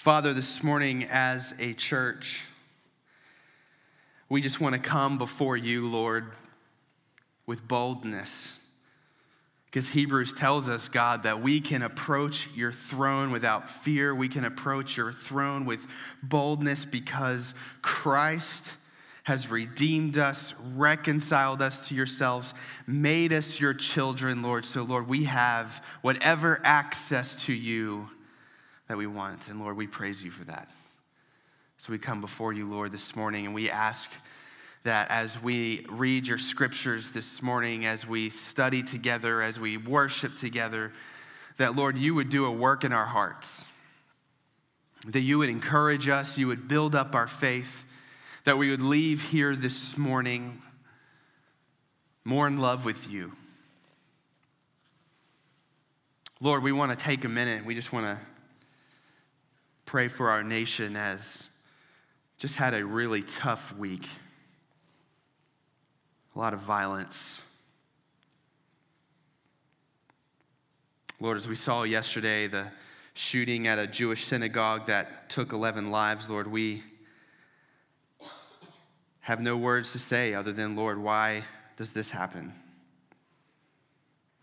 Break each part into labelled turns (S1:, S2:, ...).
S1: Father, this morning as a church, we just want to come before you, Lord, with boldness. Because Hebrews tells us, God, that we can approach your throne without fear. We can approach your throne with boldness because Christ has redeemed us, reconciled us to yourselves, made us your children, Lord. So, Lord, we have whatever access to you that we want. And Lord, we praise you for that. So we come before you, Lord, this morning, and we ask that as we read your scriptures this morning, as we study together, as we worship together, that, Lord, you would do a work in our hearts. That you would encourage us, you would build up our faith, that we would leave here this morning more in love with you. Lord, we want to take a minute. We just want to pray for our nation as just had a really tough week. A lot of violence. Lord, as we saw yesterday, the shooting at a Jewish synagogue that took 11 lives, Lord, we have no words to say other than, Lord, why does this happen?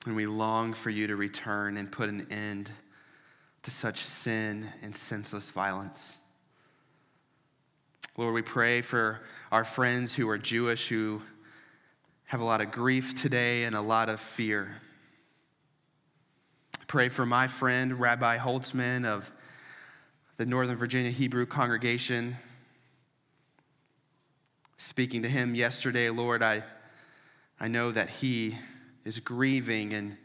S1: And we long for you to return and put an end to such sin and senseless violence. Lord, we pray for our friends who are Jewish who have a lot of grief today and a lot of fear. Pray for my friend, Rabbi Holtzman of the Northern Virginia Hebrew congregation. Speaking to him yesterday, Lord, I, I know that he is grieving and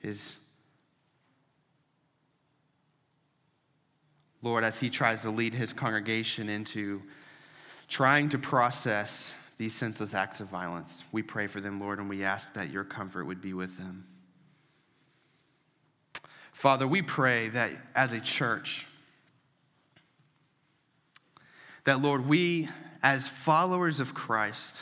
S1: is Lord, as he tries to lead his congregation into trying to process these senseless acts of violence, we pray for them, Lord, and we ask that your comfort would be with them. Father, we pray that as a church, that, Lord, we, as followers of Christ,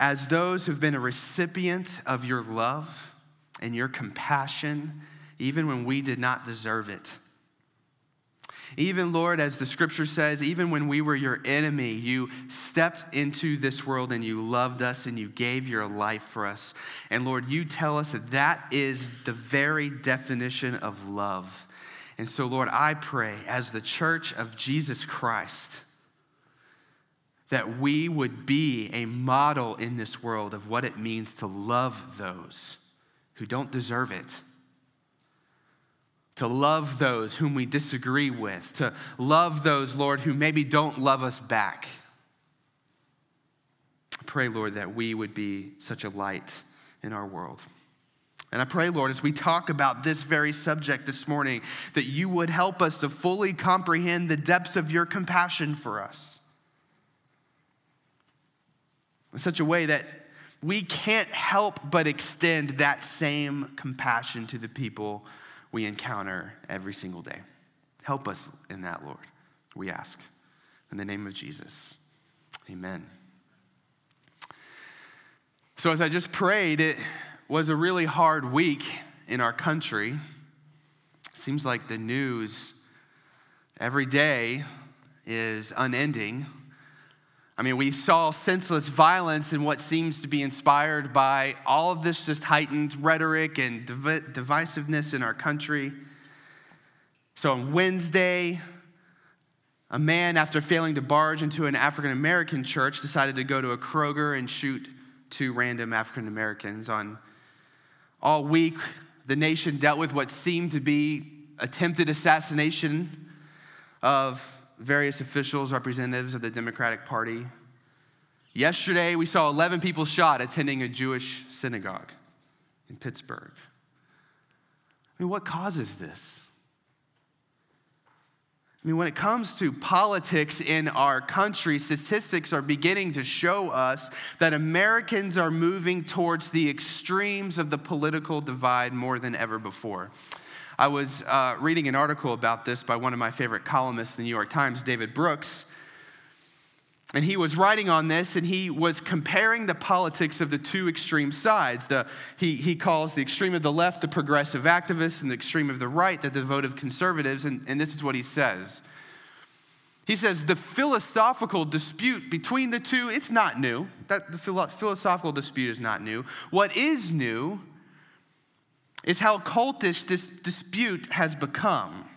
S1: as those who've been a recipient of your love and your compassion, even when we did not deserve it, even, Lord, as the scripture says, even when we were your enemy, you stepped into this world and you loved us and you gave your life for us. And Lord, you tell us that that is the very definition of love. And so, Lord, I pray as the church of Jesus Christ that we would be a model in this world of what it means to love those who don't deserve it to love those whom we disagree with, to love those, Lord, who maybe don't love us back. I pray, Lord, that we would be such a light in our world. And I pray, Lord, as we talk about this very subject this morning, that you would help us to fully comprehend the depths of your compassion for us in such a way that we can't help but extend that same compassion to the people we encounter every single day. Help us in that, Lord, we ask. In the name of Jesus, amen. So, as I just prayed, it was a really hard week in our country. Seems like the news every day is unending I mean, we saw senseless violence in what seems to be inspired by all of this just heightened rhetoric and div- divisiveness in our country. So on Wednesday, a man, after failing to barge into an African American church, decided to go to a Kroger and shoot two random African Americans. On all week, the nation dealt with what seemed to be attempted assassination of various officials, representatives of the Democratic Party. Yesterday, we saw 11 people shot attending a Jewish synagogue in Pittsburgh. I mean, what causes this? I mean, when it comes to politics in our country, statistics are beginning to show us that Americans are moving towards the extremes of the political divide more than ever before. I was uh, reading an article about this by one of my favorite columnists in the New York Times, David Brooks. And he was writing on this and he was comparing the politics of the two extreme sides. The, he, he calls the extreme of the left the progressive activists and the extreme of the right the devoted conservatives. And, and this is what he says. He says the philosophical dispute between the two, it's not new. That the philosophical dispute is not new. What is new is how cultish this dispute has become.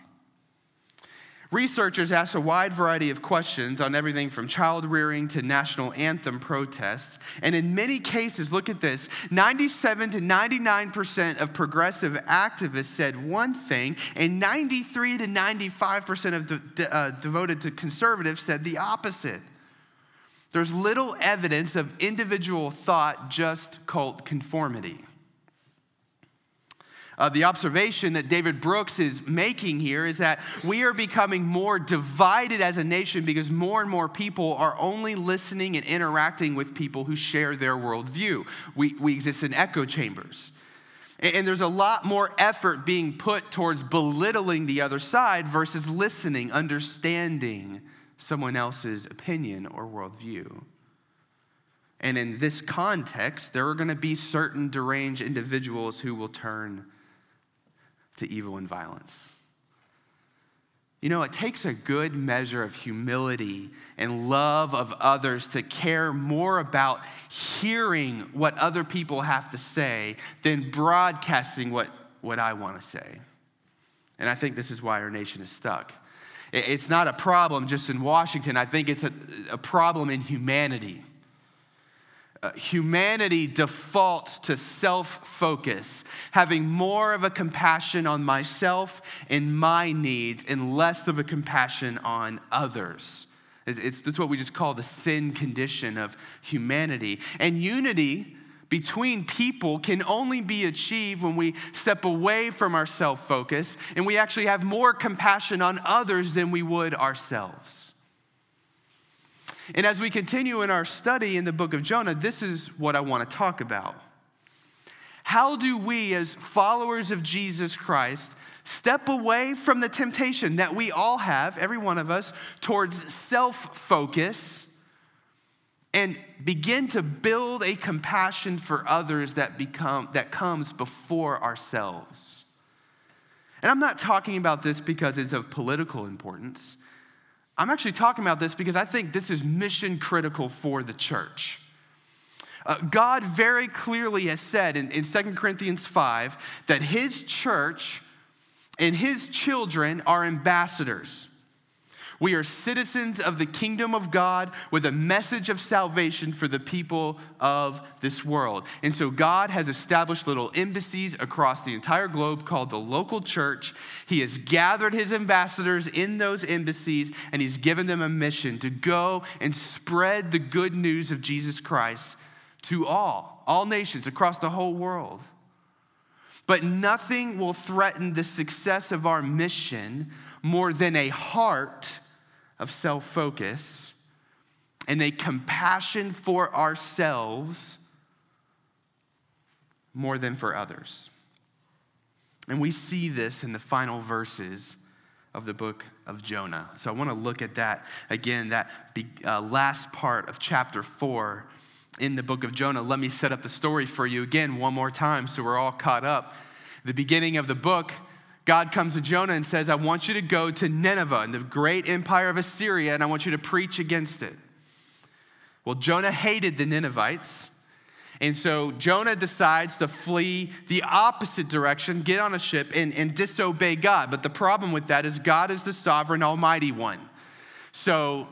S1: Researchers asked a wide variety of questions on everything from child rearing to national anthem protests. And in many cases, look at this 97 to 99% of progressive activists said one thing, and 93 to 95% of de- uh, devoted to conservatives said the opposite. There's little evidence of individual thought, just cult conformity. Uh, the observation that David Brooks is making here is that we are becoming more divided as a nation because more and more people are only listening and interacting with people who share their worldview. We, we exist in echo chambers. And, and there's a lot more effort being put towards belittling the other side versus listening, understanding someone else's opinion or worldview. And in this context, there are going to be certain deranged individuals who will turn to evil and violence. You know, it takes a good measure of humility and love of others to care more about hearing what other people have to say than broadcasting what, what I want to say. And I think this is why our nation is stuck. It's not a problem just in Washington, I think it's a, a problem in humanity. Uh, humanity defaults to self focus, having more of a compassion on myself and my needs and less of a compassion on others. It's, it's, that's what we just call the sin condition of humanity. And unity between people can only be achieved when we step away from our self focus and we actually have more compassion on others than we would ourselves. And as we continue in our study in the book of Jonah, this is what I want to talk about. How do we, as followers of Jesus Christ, step away from the temptation that we all have, every one of us, towards self focus and begin to build a compassion for others that, become, that comes before ourselves? And I'm not talking about this because it's of political importance. I'm actually talking about this because I think this is mission critical for the church. Uh, God very clearly has said in, in 2 Corinthians 5 that his church and his children are ambassadors. We are citizens of the kingdom of God with a message of salvation for the people of this world. And so God has established little embassies across the entire globe called the local church. He has gathered his ambassadors in those embassies and he's given them a mission to go and spread the good news of Jesus Christ to all, all nations across the whole world. But nothing will threaten the success of our mission more than a heart of self focus and a compassion for ourselves more than for others. And we see this in the final verses of the book of Jonah. So I want to look at that again, that uh, last part of chapter four in the book of Jonah. Let me set up the story for you again one more time so we're all caught up. The beginning of the book, God comes to Jonah and says, I want you to go to Nineveh and the great empire of Assyria, and I want you to preach against it. Well, Jonah hated the Ninevites. And so Jonah decides to flee the opposite direction, get on a ship, and, and disobey God. But the problem with that is God is the sovereign, almighty one. So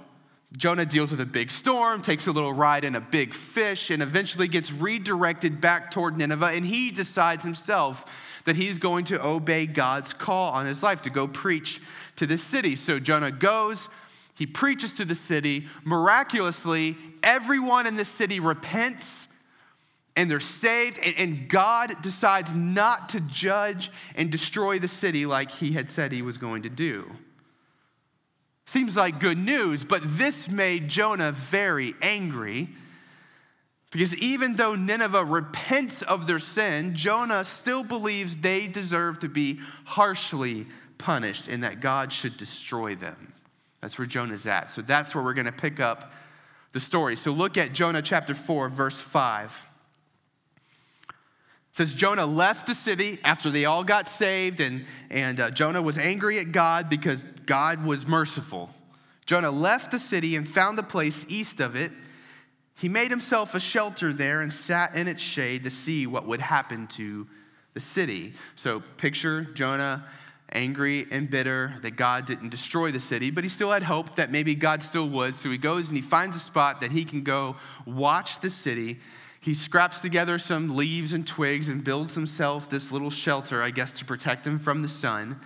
S1: Jonah deals with a big storm, takes a little ride in a big fish, and eventually gets redirected back toward Nineveh. And he decides himself that he's going to obey God's call on his life to go preach to the city. So Jonah goes, he preaches to the city. Miraculously, everyone in the city repents and they're saved. And God decides not to judge and destroy the city like he had said he was going to do. Seems like good news, but this made Jonah very angry. Because even though Nineveh repents of their sin, Jonah still believes they deserve to be harshly punished and that God should destroy them. That's where Jonah's at. So that's where we're going to pick up the story. So look at Jonah chapter 4, verse 5. It says Jonah left the city after they all got saved, and, and uh, Jonah was angry at God because God was merciful. Jonah left the city and found a place east of it. He made himself a shelter there and sat in its shade to see what would happen to the city. So picture Jonah angry and bitter that God didn't destroy the city, but he still had hope that maybe God still would. So he goes and he finds a spot that he can go watch the city. He scraps together some leaves and twigs and builds himself this little shelter, I guess, to protect him from the sun.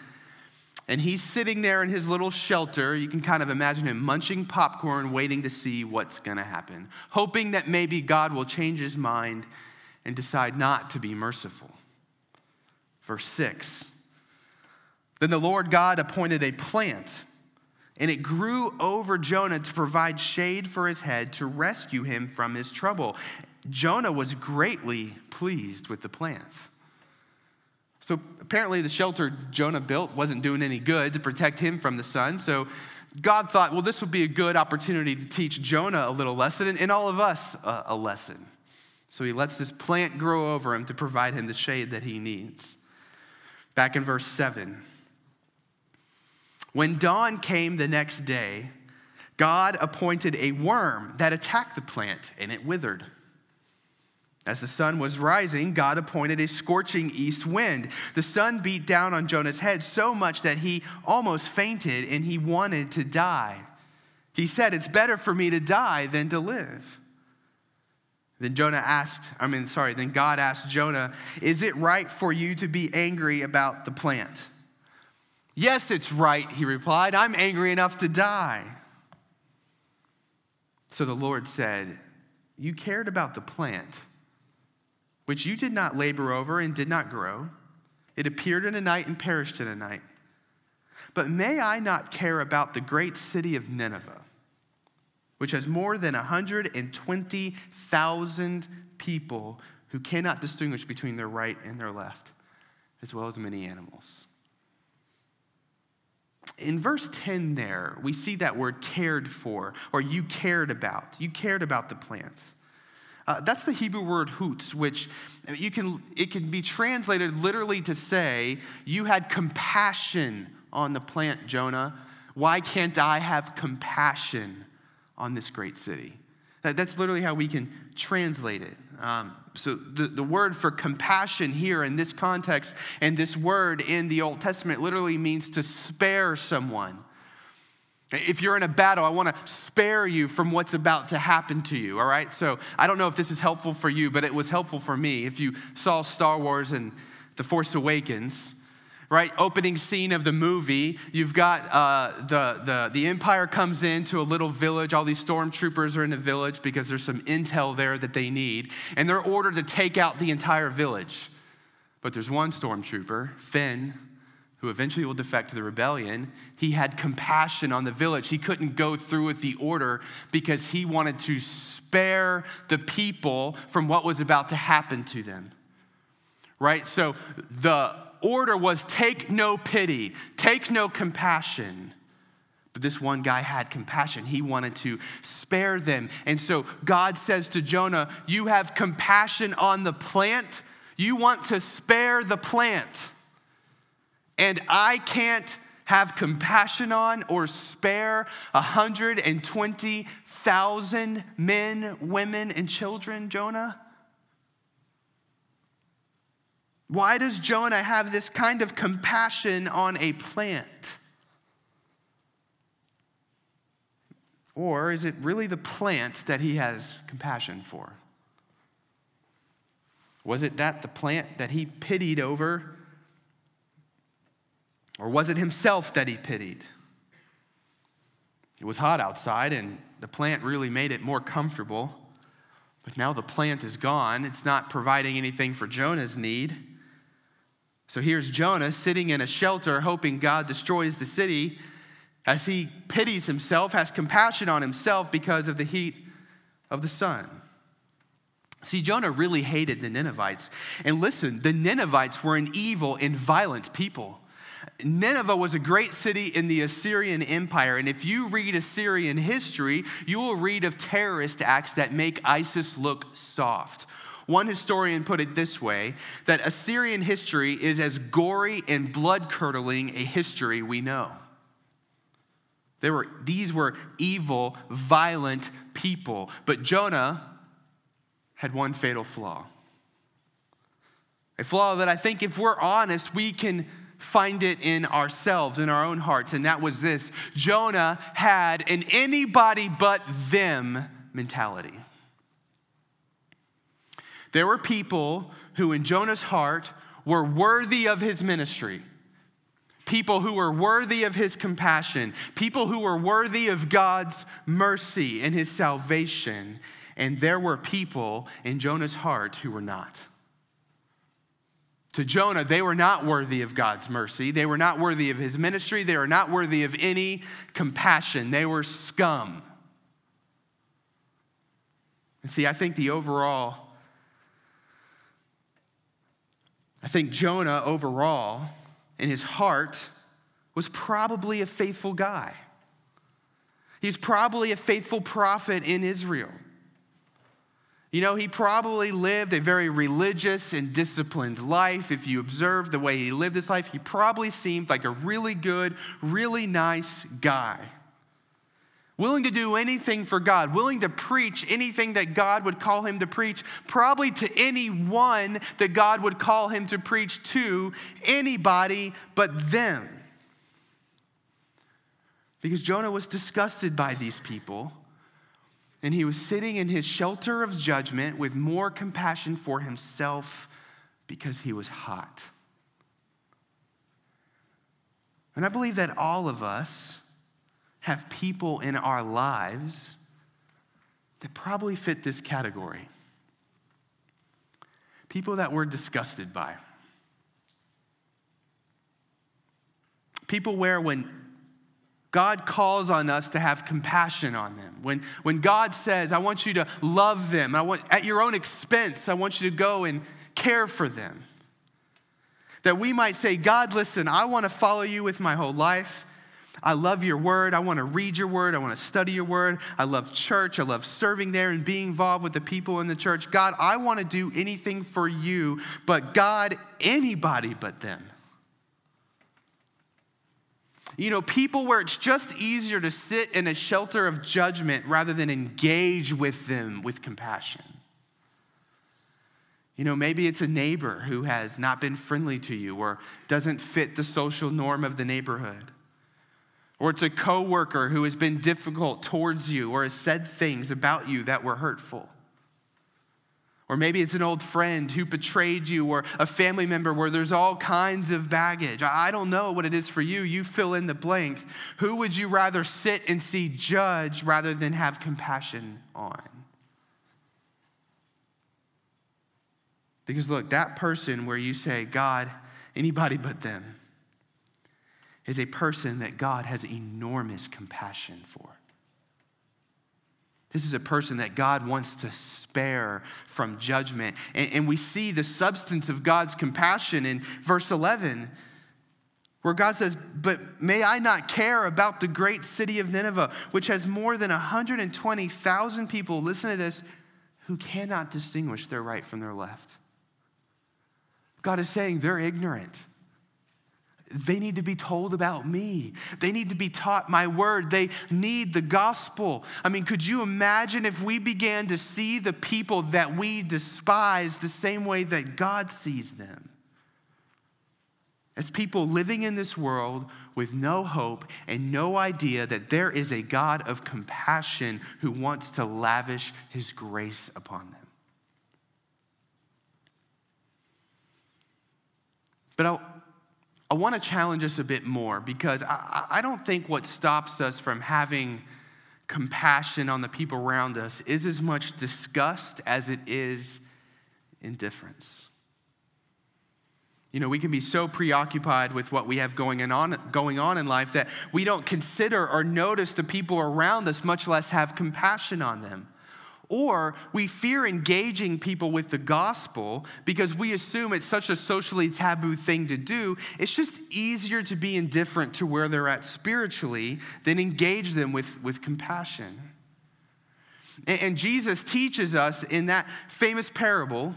S1: And he's sitting there in his little shelter. You can kind of imagine him munching popcorn, waiting to see what's going to happen, hoping that maybe God will change his mind and decide not to be merciful. Verse 6 Then the Lord God appointed a plant, and it grew over Jonah to provide shade for his head to rescue him from his trouble. Jonah was greatly pleased with the plant. So apparently, the shelter Jonah built wasn't doing any good to protect him from the sun. So God thought, well, this would be a good opportunity to teach Jonah a little lesson and, all of us a, a lesson. So he lets this plant grow over him to provide him the shade that he needs. Back in verse 7. When dawn came the next day, God appointed a worm that attacked the plant and it withered. As the sun was rising, God appointed a scorching east wind. The sun beat down on Jonah's head so much that he almost fainted and he wanted to die. He said, It's better for me to die than to live. Then Jonah asked, I mean, sorry, then God asked Jonah, Is it right for you to be angry about the plant? Yes, it's right, he replied. I'm angry enough to die. So the Lord said, You cared about the plant which you did not labor over and did not grow. It appeared in a night and perished in a night. But may I not care about the great city of Nineveh, which has more than 120,000 people who cannot distinguish between their right and their left, as well as many animals. In verse 10, there, we see that word cared for, or you cared about. You cared about the plants. Uh, that's the Hebrew word hoots, which you can, it can be translated literally to say, You had compassion on the plant, Jonah. Why can't I have compassion on this great city? That, that's literally how we can translate it. Um, so, the, the word for compassion here in this context and this word in the Old Testament literally means to spare someone. If you're in a battle, I want to spare you from what's about to happen to you, all right? So I don't know if this is helpful for you, but it was helpful for me. If you saw Star Wars and The Force Awakens, right? Opening scene of the movie, you've got uh, the, the, the Empire comes into a little village. All these stormtroopers are in the village because there's some intel there that they need, and they're ordered to take out the entire village. But there's one stormtrooper, Finn, who eventually will defect to the rebellion, he had compassion on the village. He couldn't go through with the order because he wanted to spare the people from what was about to happen to them. Right? So the order was take no pity, take no compassion. But this one guy had compassion. He wanted to spare them. And so God says to Jonah, You have compassion on the plant, you want to spare the plant and I can't have compassion on or spare 120,000 men, women, and children, Jonah? Why does Jonah have this kind of compassion on a plant? Or is it really the plant that he has compassion for? Was it that the plant that he pitied over or was it himself that he pitied? It was hot outside, and the plant really made it more comfortable. But now the plant is gone. It's not providing anything for Jonah's need. So here's Jonah sitting in a shelter, hoping God destroys the city as he pities himself, has compassion on himself because of the heat of the sun. See, Jonah really hated the Ninevites. And listen, the Ninevites were an evil and violent people. Nineveh was a great city in the Assyrian Empire, and if you read Assyrian history, you will read of terrorist acts that make ISIS look soft. One historian put it this way that Assyrian history is as gory and blood curdling a history we know. They were, these were evil, violent people. But Jonah had one fatal flaw. A flaw that I think, if we're honest, we can find it in ourselves, in our own hearts. And that was this Jonah had an anybody but them mentality. There were people who, in Jonah's heart, were worthy of his ministry. People who were worthy of his compassion, people who were worthy of God's mercy and his salvation. And there were people in Jonah's heart who were not. To Jonah, they were not worthy of God's mercy. They were not worthy of his ministry. They were not worthy of any compassion. They were scum. And see, I think the overall I think Jonah overall, in his heart, was probably a faithful guy. He's probably a faithful prophet in Israel. You know, he probably lived a very religious and disciplined life. If you observe the way he lived his life, he probably seemed like a really good, really nice guy willing to do anything for God, willing to preach anything that God would call him to preach, probably to anyone that God would call him to preach to, anybody but them. Because Jonah was disgusted by these people, and he was sitting in his shelter of judgment with more compassion for himself because he was hot. And I believe that all of us, have people in our lives that probably fit this category. People that we're disgusted by. People where when God calls on us to have compassion on them. When, when God says, I want you to love them, I want, at your own expense, I want you to go and care for them. That we might say, God, listen, I want to follow you with my whole life. I love your word. I want to read your word. I want to study your word. I love church. I love serving there and being involved with the people in the church. God, I want to do anything for you, but God, anybody but them. You know, people where it's just easier to sit in a shelter of judgment rather than engage with them with compassion. You know, maybe it's a neighbor who has not been friendly to you or doesn't fit the social norm of the neighborhood. Or it's a coworker who has been difficult towards you or has said things about you that were hurtful. Or maybe it's an old friend who betrayed you, or a family member where there's all kinds of baggage. I don't know what it is for you. You fill in the blank. Who would you rather sit and see judge rather than have compassion on? Because look, that person where you say, God, anybody but them, is a person that God has enormous compassion for. This is a person that God wants to spare from judgment. And, and, we see the substance of God's compassion in verse 11, where God says, But may I not care about the great city of Nineveh, which has more than 120,000 people, listen to this, who cannot distinguish their right from their left. God is saying they're ignorant. They need to be told about me. They need to be taught my word. They need the gospel. I mean, could you imagine if we began to see the people that we despise the same way that God sees them? As people living in this world with no hope and no idea that there is a God of compassion who wants to lavish his grace upon them. But I, I want to challenge us a bit more because I, I don't think what stops us from having compassion on the people around us is as much disgust as it is indifference. You know, we can be so preoccupied with what we have going on, going on in life that we don't consider or notice the people around us, much less have compassion on them. Or we fear engaging people with the gospel because we assume it's such a socially taboo thing to do. It's just easier to be indifferent to where they're at spiritually than engage them with, with compassion. And, and Jesus teaches us in that famous parable,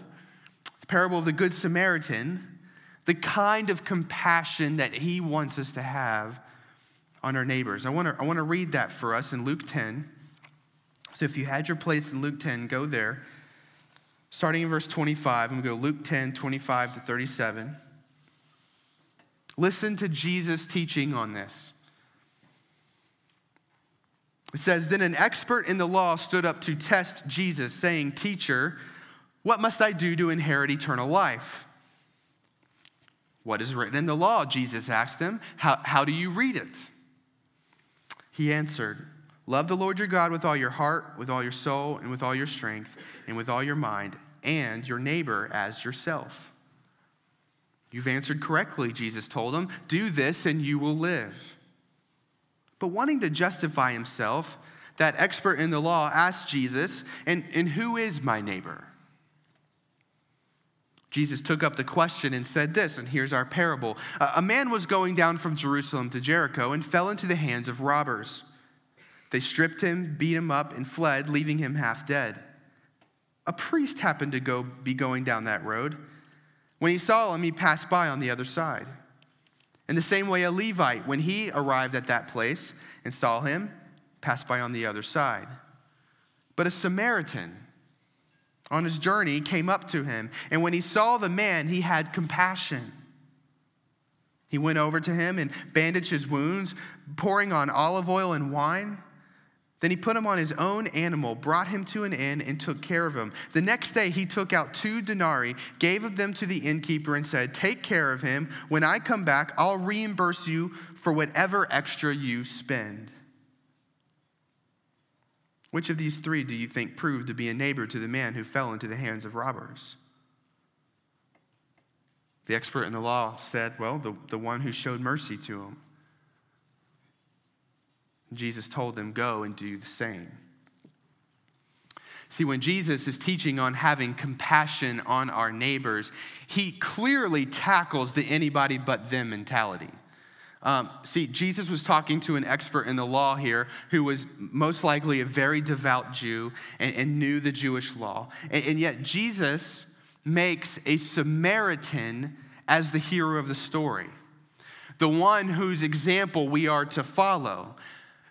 S1: the parable of the Good Samaritan, the kind of compassion that he wants us to have on our neighbors. I want to I want to read that for us in Luke 10. So if you had your place in Luke 10, go there. Starting in verse 25, I'm going to go Luke 10, 25 to 37. Listen to Jesus' teaching on this. It says, Then an expert in the law stood up to test Jesus, saying, Teacher, what must I do to inherit eternal life? What is written in the law? Jesus asked him. How, how do you read it? He answered, Love the Lord your God with all your heart, with all your soul, and with all your strength, and with all your mind, and your neighbor as yourself. You've answered correctly, Jesus told him. Do this and you will live. But wanting to justify himself, that expert in the law asked Jesus, And, and who is my neighbor? Jesus took up the question and said this, and here's our parable. A man was going down from Jerusalem to Jericho and fell into the hands of robbers. They stripped him, beat him up, and fled, leaving him half dead. A priest happened to go, be going down that road. When he saw him, he passed by on the other side. In the same way, a Levite, when he arrived at that place and saw him, passed by on the other side. But a Samaritan, on his journey, came up to him, and when he saw the man, he had compassion. He went over to him and bandaged his wounds, pouring on olive oil and wine. Then he put him on his own animal, brought him to an inn, and took care of him. The next day he took out two denarii, gave them to the innkeeper, and said, Take care of him. When I come back, I'll reimburse you for whatever extra you spend. Which of these three do you think proved to be a neighbor to the man who fell into the hands of robbers? The expert in the law said, Well, the, the one who showed mercy to him. Jesus told them, Go and do the same. See, when Jesus is teaching on having compassion on our neighbors, he clearly tackles the anybody but them mentality. Um, see, Jesus was talking to an expert in the law here who was most likely a very devout Jew and, and knew the Jewish law. And, and yet, Jesus makes a Samaritan as the hero of the story, the one whose example we are to follow.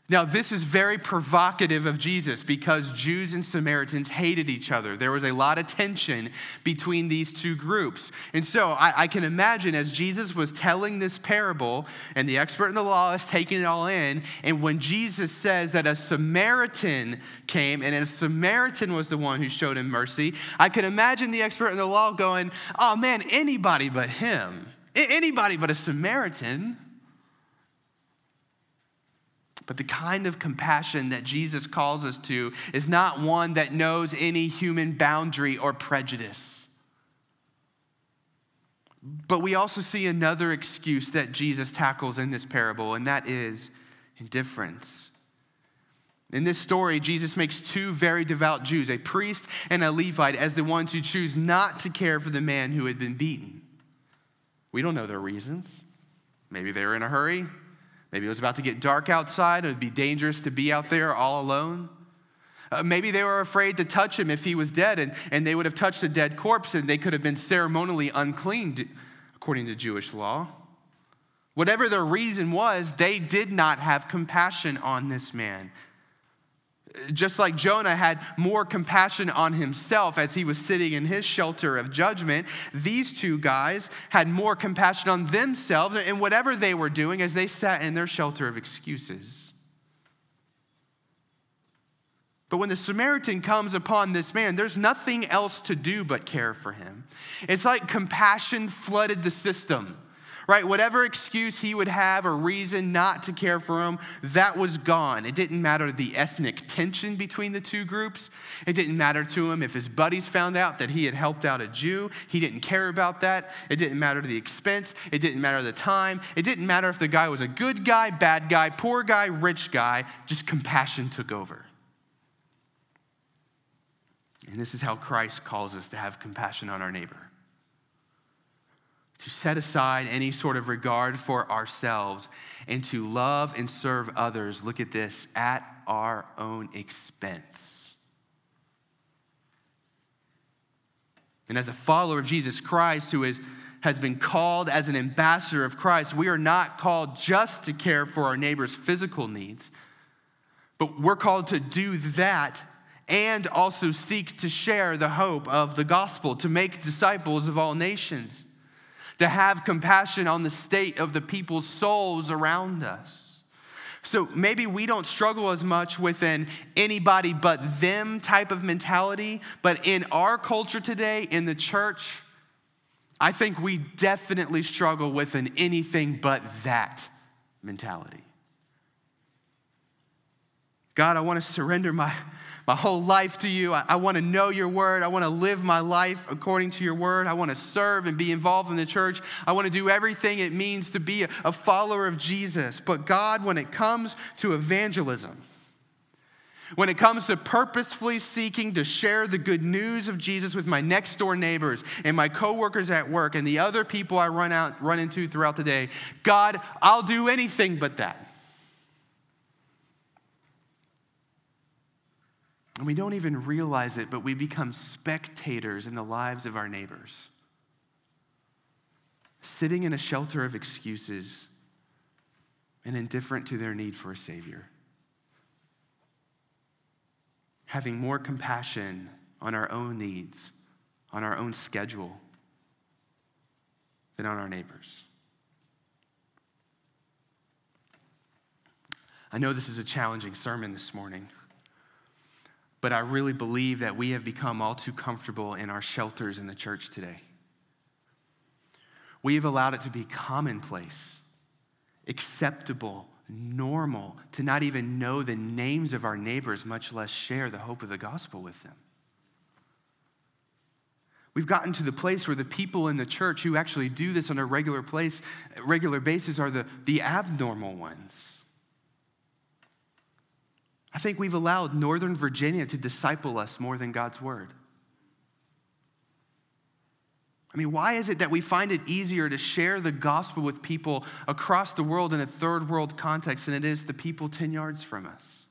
S1: Now, this is very provocative of Jesus because Jews and Samaritans hated each other. There was a lot of tension between these two groups. And so I, I, can imagine as Jesus was telling this parable, and the expert in the law is taking it all in, and when Jesus says that a Samaritan came and a Samaritan was the one who showed him mercy, I can imagine the expert in the law going, oh man, anybody but him, anybody but a Samaritan. But the kind of compassion that Jesus calls us to is not one that knows any human boundary or prejudice. But we also see another excuse that Jesus tackles in this parable, and that is indifference. In this story, Jesus makes two very devout Jews, a priest and a Levite, as the ones who choose not to care for the man who had been beaten. We don't know their reasons. Maybe they were in a hurry. Maybe it was about to get dark outside. It would be dangerous to be out there all alone. Uh, maybe they were afraid to touch him if he was dead, and, and they would have touched a dead corpse and they could have been ceremonially unclean, according to Jewish law. Whatever their reason was, they did not have compassion on this man just like Jonah had more compassion on himself as he was sitting in his shelter of judgment, these two guys had more compassion on themselves and whatever they were doing as they sat in their shelter of excuses. But when the Samaritan comes upon this man, there's nothing else to do but care for him. It's like compassion flooded the system right? Whatever excuse he would have or reason not to care for him, that was gone. It didn't matter the ethnic tension between the two groups. It didn't matter to him if his buddies found out that he had helped out a Jew. He didn't care about that. It didn't matter the expense. It didn't matter the time. It didn't matter if the guy was a good guy, bad guy, poor guy, rich guy. Just compassion took over. And this is how Christ calls us to have compassion on our neighbor. To set aside any sort of regard for ourselves and to love and serve others, look at this, at our own expense. And as a follower of Jesus Christ who is, has been called as an ambassador of Christ, we are not called just to care for our neighbor's physical needs, but we're called to do that and also seek to share the hope of the gospel, to make disciples of all nations, to have compassion on the state of the people's souls around us. So maybe we don't struggle as much with an anybody but them type of mentality, but in our culture today, in the church, I think we definitely struggle with an anything but that mentality. God, I want to surrender my, my whole life to you. I, I want to know your word. I want to live my life according to your word. I want to serve and be involved in the church. I want to do everything it means to be a, a follower of Jesus. But God, when it comes to evangelism, when it comes to purposefully seeking to share the good news of Jesus with my next door neighbors and my coworkers at work and the other people I run out run into throughout the day, God, I'll do anything but that. And we don't even realize it, but we become spectators in the lives of our neighbors. Sitting in a shelter of excuses and indifferent to their need for a Savior. Having more compassion on our own needs, on our own schedule, than on our neighbors. I know this is a challenging sermon this morning. But I really believe that we have become all too comfortable in our shelters in the church today. We have allowed it to be commonplace, acceptable, normal to not even know the names of our neighbors, much less share the hope of the gospel with them. We've gotten to the place where the people in the church who actually do this on a regular place, regular basis are the, the abnormal ones. I think we've allowed Northern Virginia to disciple us more than God's word. I mean, why is it that we find it easier to share the gospel with people across the world in a third world context than it is the people 10 yards from us?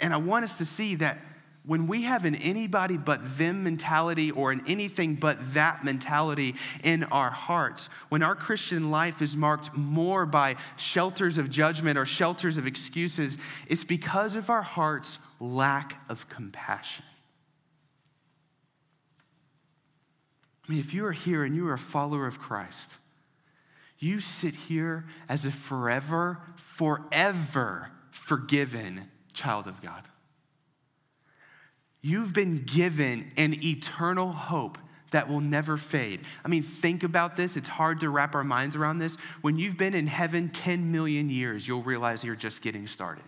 S1: And I want us to see that when we have an anybody but them mentality or an anything but that mentality in our hearts, when our Christian life is marked more by shelters of judgment or shelters of excuses, it's because of our heart's lack of compassion. I mean, if you are here and you are a follower of Christ, you sit here as a forever, forever forgiven child of God. You've been given an eternal hope that will never fade. I mean, think about this. It's hard to wrap our minds around this. When you've been in heaven 10 million years, you'll realize you're just getting started.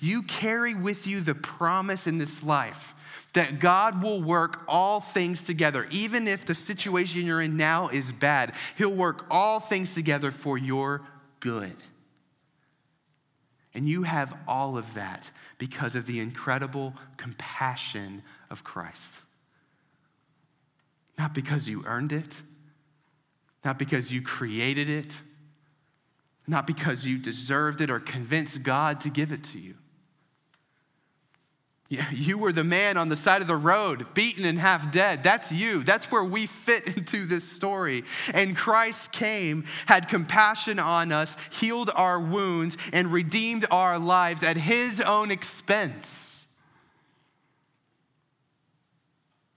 S1: You carry with you the promise in this life that God will work all things together. Even if the situation you're in now is bad, He'll work all things together for your good. And you have all of that because of the incredible compassion of Christ. Not because you earned it, not because you created it, not because you deserved it or convinced God to give it to you. You were the man on the side of the road, beaten and half dead. That's you. That's where we fit into this story. And Christ came, had compassion on us, healed our wounds, and redeemed our lives at his own expense.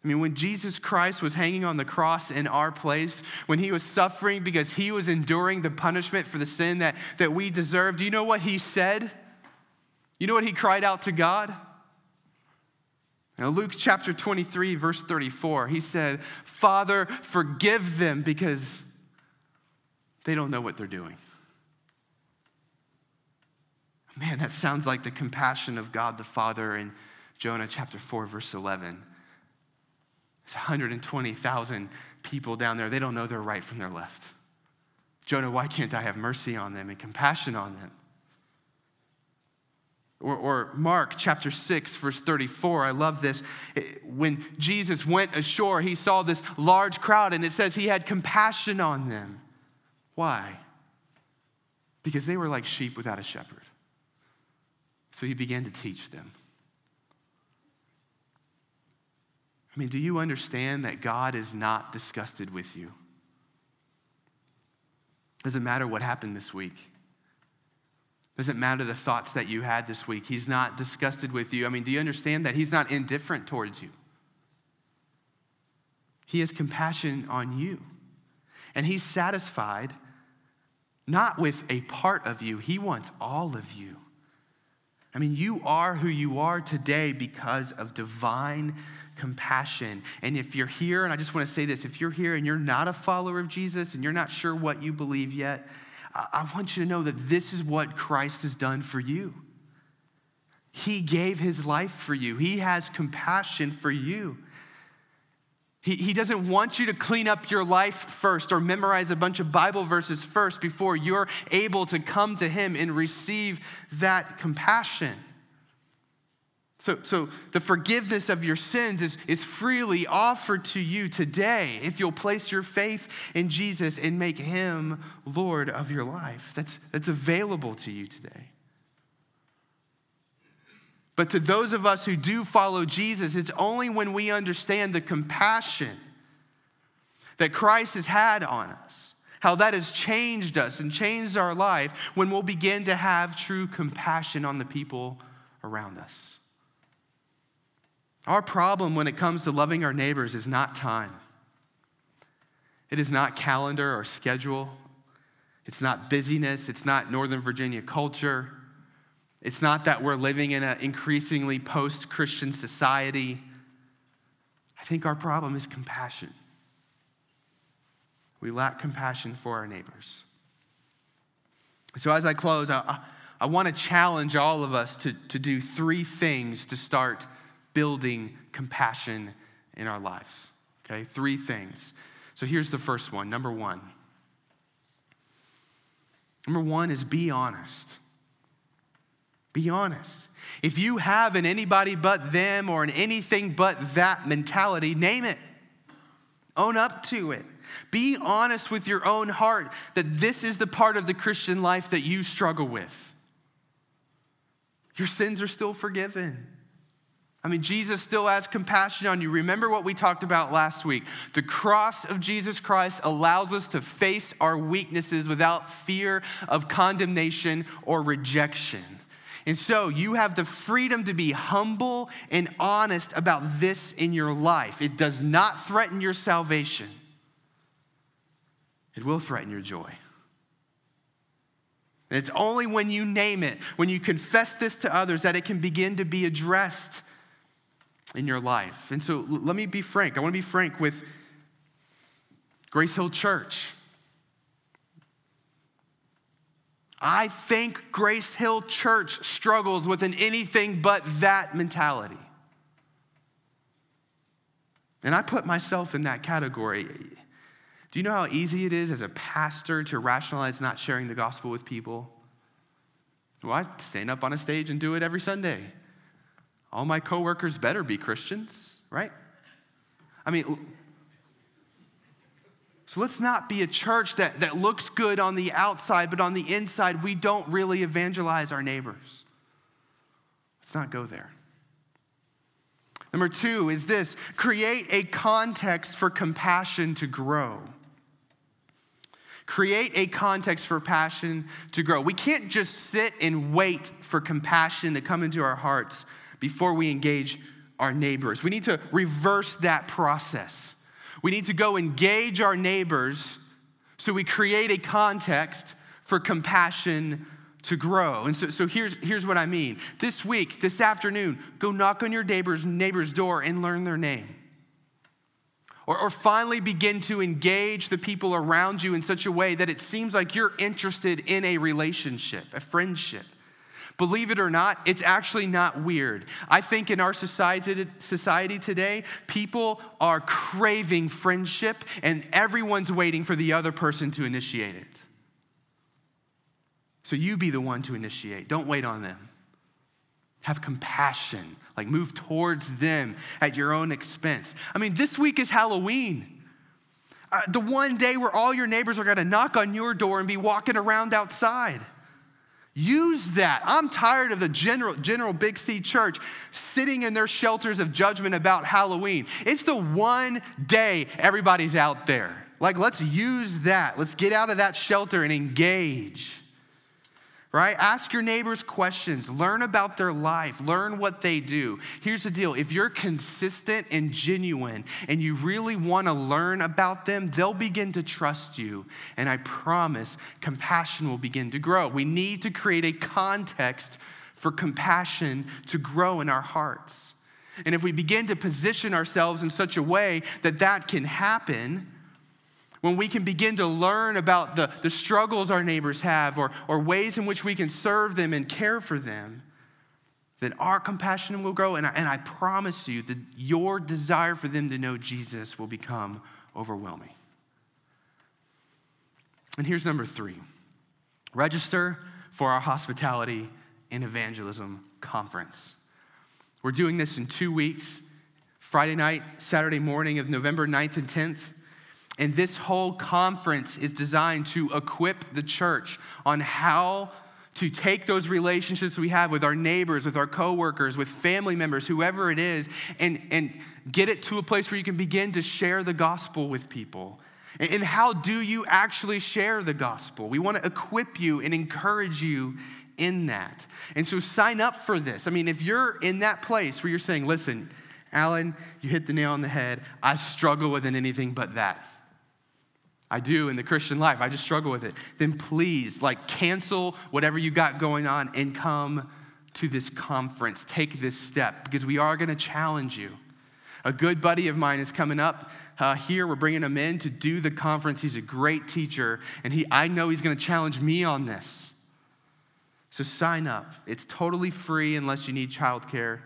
S1: I mean, when Jesus Christ was hanging on the cross in our place, when he was suffering because he was enduring the punishment for the sin that, that we deserved, do you know what he said? You know what he cried out to God? Now, Luke chapter 23, verse 34, he said, Father, forgive them because they don't know what they're doing. Man, that sounds like the compassion of God the Father in Jonah chapter 4, verse 11. It's 120,000 people down there. They don't know their right from their left. Jonah, why can't I have mercy on them and compassion on them? Or, or, Mark chapter 6, verse 34. I love this. When Jesus went ashore, he saw this large crowd, and it says he had compassion on them. Why? Because they were like sheep without a shepherd. So he began to teach them. I mean, do you understand that God is not disgusted with you? Doesn't matter what happened this week. Doesn't matter the thoughts that you had this week. He's not disgusted with you. I mean, do you understand that He's not indifferent towards you? He has compassion on you. And He's satisfied not with a part of you, He wants all of you. I mean, you are who you are today because of divine compassion. And if you're here, and I just want to say this if you're here and you're not a follower of Jesus and you're not sure what you believe yet, I want you to know that this is what Christ has done for you. He gave his life for you, he has compassion for you. He, he doesn't want you to clean up your life first or memorize a bunch of Bible verses first before you're able to come to Him and receive that compassion. So, so the forgiveness of your sins is, is freely offered to you today if you'll place your faith in Jesus and make him Lord of your life. That's, that's available to you today. But to those of us who do follow Jesus, it's only when we understand the compassion that Christ has had on us, how that has changed us and changed our life, when we'll begin to have true compassion on the people around us. Our problem when it comes to loving our neighbors is not time. It is not calendar or schedule. It's not busyness. It's not Northern Virginia culture. It's not that we're living in an increasingly post Christian society. I think our problem is compassion. We lack compassion for our neighbors. So, as I close, I, I, I want to challenge all of us to, to do three things to start building compassion in our lives. Okay, three things. So here's the first one. Number one. Number one is be honest. Be honest. If you have an anybody but them or an anything but that mentality, name it. Own up to it. Be honest with your own heart that this is the part of the Christian life that you struggle with. Your sins are still forgiven. I mean, Jesus still has compassion on you. Remember what we talked about last week. The cross of Jesus Christ allows us to face our weaknesses without fear of condemnation or rejection. And so you have the freedom to be humble and honest about this in your life. It does not threaten your salvation, it will threaten your joy. And it's only when you name it, when you confess this to others, that it can begin to be addressed in your life. And so let me be frank. I want to be frank with Grace Hill Church. I think Grace Hill Church struggles with an anything but that mentality. And I put myself in that category. Do you know how easy it is as a pastor to rationalize not sharing the gospel with people? Well, I stand up on a stage and do it every Sunday. All my coworkers better be Christians, right? I mean, so let's not be a church that, that looks good on the outside, but on the inside, we don't really evangelize our neighbors. Let's not go there. Number two is this create a context for compassion to grow. Create a context for passion to grow. We can't just sit and wait for compassion to come into our hearts before we engage our neighbors. We need to reverse that process. We need to go engage our neighbors so we create a context for compassion to grow. And so, so here's, here's what I mean. This week, this afternoon, go knock on your neighbor's neighbor's door and learn their name. Or, or finally begin to engage the people around you in such a way that it seems like you're interested in a relationship, a friendship. Believe it or not, it's actually not weird. I think in our society, society today, people are craving friendship and everyone's waiting for the other person to initiate it. So you be the one to initiate. Don't wait on them. Have compassion, like move towards them at your own expense. I mean, this week is Halloween. Uh, the one day where all your neighbors are gonna knock on your door and be walking around outside. Use that. I'm tired of the general, general Big C church sitting in their shelters of judgment about Halloween. It's the one day everybody's out there. Like, let's use that. Let's get out of that shelter and engage right? Ask your neighbors questions, learn about their life, learn what they do. Here's the deal if you're consistent and genuine and you really want to learn about them, they'll begin to trust you. And I promise compassion will begin to grow. We need to create a context for compassion to grow in our hearts. And if we begin to position ourselves in such a way that that can happen, when we can begin to learn about the, the struggles our neighbors have or, or ways in which we can serve them and care for them, then our compassion will grow. And I, and I promise you that your desire for them to know Jesus will become overwhelming. And here's number three register for our hospitality and evangelism conference. We're doing this in two weeks Friday night, Saturday morning of November 9th and 10th. And this whole conference is designed to equip the church on how to take those relationships we have with our neighbors, with our coworkers, with family members, whoever it is, and, and get it to a place where you can begin to share the gospel with people. And, and how do you actually share the gospel? We want to equip you and encourage you in that. And so sign up for this. I mean, if you're in that place where you're saying, listen, Alan, you hit the nail on the head. I struggle with anything but that. I do in the Christian life. I just struggle with it. Then please, like, cancel whatever you got going on and come to this conference. Take this step because we are going to challenge you. A good buddy of mine is coming up uh, here. We're bringing him in to do the conference. He's a great teacher, and he, I know he's going to challenge me on this. So sign up. It's totally free unless you need childcare.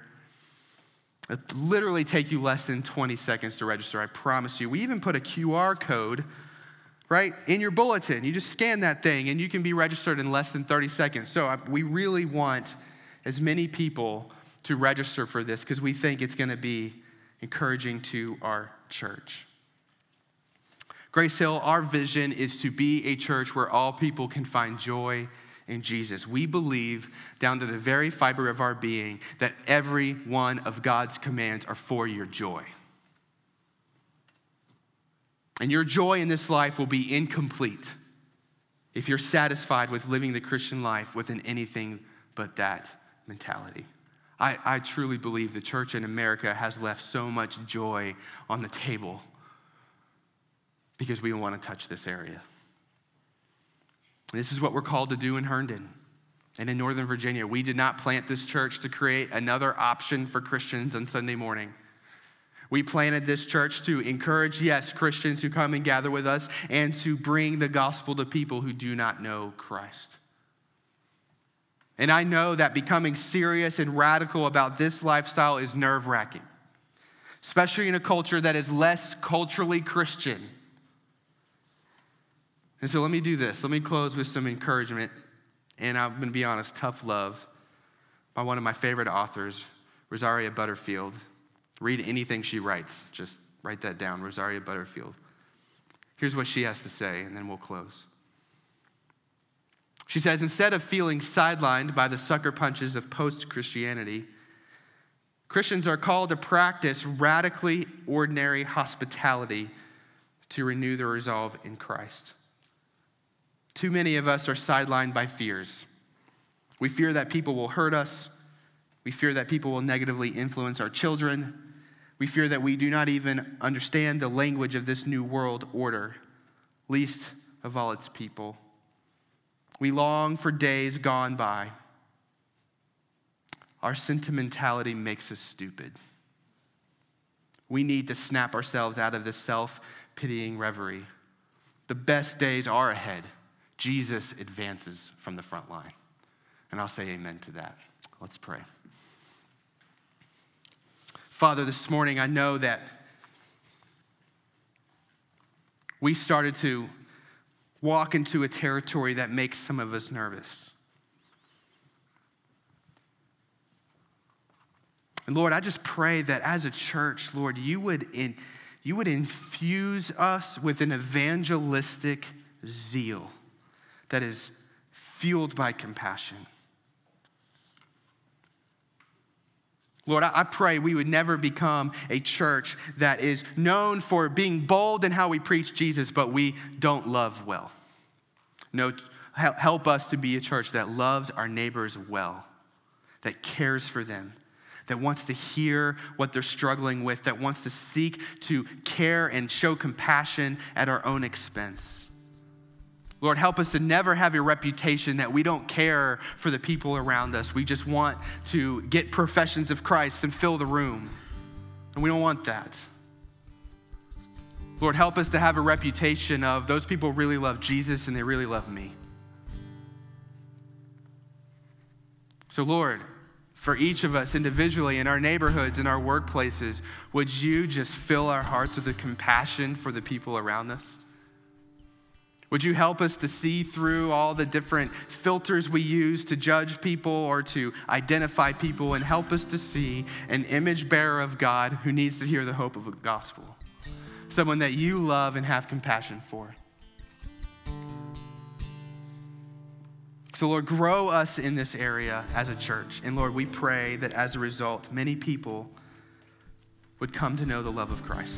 S1: It literally take you less than 20 seconds to register. I promise you. We even put a QR code right? In your bulletin. You just scan that thing and you can be registered in less than 30 seconds. So we really want as many people to register for this because we think it's going to be encouraging to our church. Grace Hill, our vision is to be a church where all people can find joy in Jesus. We believe down to the very fiber of our being that every one of God's commands are for your joy. And your joy in this life will be incomplete if you're satisfied with living the Christian life within anything but that mentality. I, I truly believe the church in America has left so much joy on the table because we want to touch this area. This is what we're called to do in Herndon and in Northern Virginia. We did not plant this church to create another option for Christians on Sunday morning. We planted this church to encourage, yes, Christians who come and gather with us and to bring the gospel to people who do not know Christ. And I know that becoming serious and radical about this lifestyle is nerve wracking, especially in a culture that is less culturally Christian. And so let me do this. Let me close with some encouragement. And I'm going to be honest, tough love by one of my favorite authors, Rosaria Butterfield. Read anything she writes. Just write that down, Rosaria Butterfield. Here's what she has to say, and then we'll close. She says instead of feeling sidelined by the sucker punches of post Christianity, Christians are called to practice radically ordinary hospitality to renew their resolve in Christ. Too many of us are sidelined by fears. We fear that people will hurt us. We fear that people will negatively influence our children. We fear that we do not even understand the language of this new world order, least of all its people. We long for days gone by. Our sentimentality makes us stupid. We need to snap ourselves out of this self pitying reverie. The best days are ahead. Jesus advances from the front line. And I'll say amen to that. Let's pray. Father, this morning I know that we started to walk into a territory that makes some of us nervous. And Lord, I just pray that as a church, Lord, you would, in, you would infuse us with an evangelistic zeal that is fueled by compassion. Lord, I pray we would never become a church that is known for being bold in how we preach Jesus, but we don't love well. No, help us to be a church that loves our neighbors well, that cares for them, that wants to hear what they're struggling with, that wants to seek to care and show compassion at our own expense. Lord, help us to never have a reputation that we don't care for the people around us. We just want to get professions of Christ and fill the room. And we don't want that. Lord, help us to have a reputation of those people really love Jesus and they really love me. So, Lord, for each of us individually in our neighborhoods, in our workplaces, would you just fill our hearts with a compassion for the people around us? Would you help us to see through all the different filters we use to judge people or to identify people and help us to see an image bearer of God who needs to hear the hope of the gospel? Someone that you love and have compassion for. So, Lord, grow us in this area as a church. And Lord, we pray that as a result, many people would come to know the love of Christ.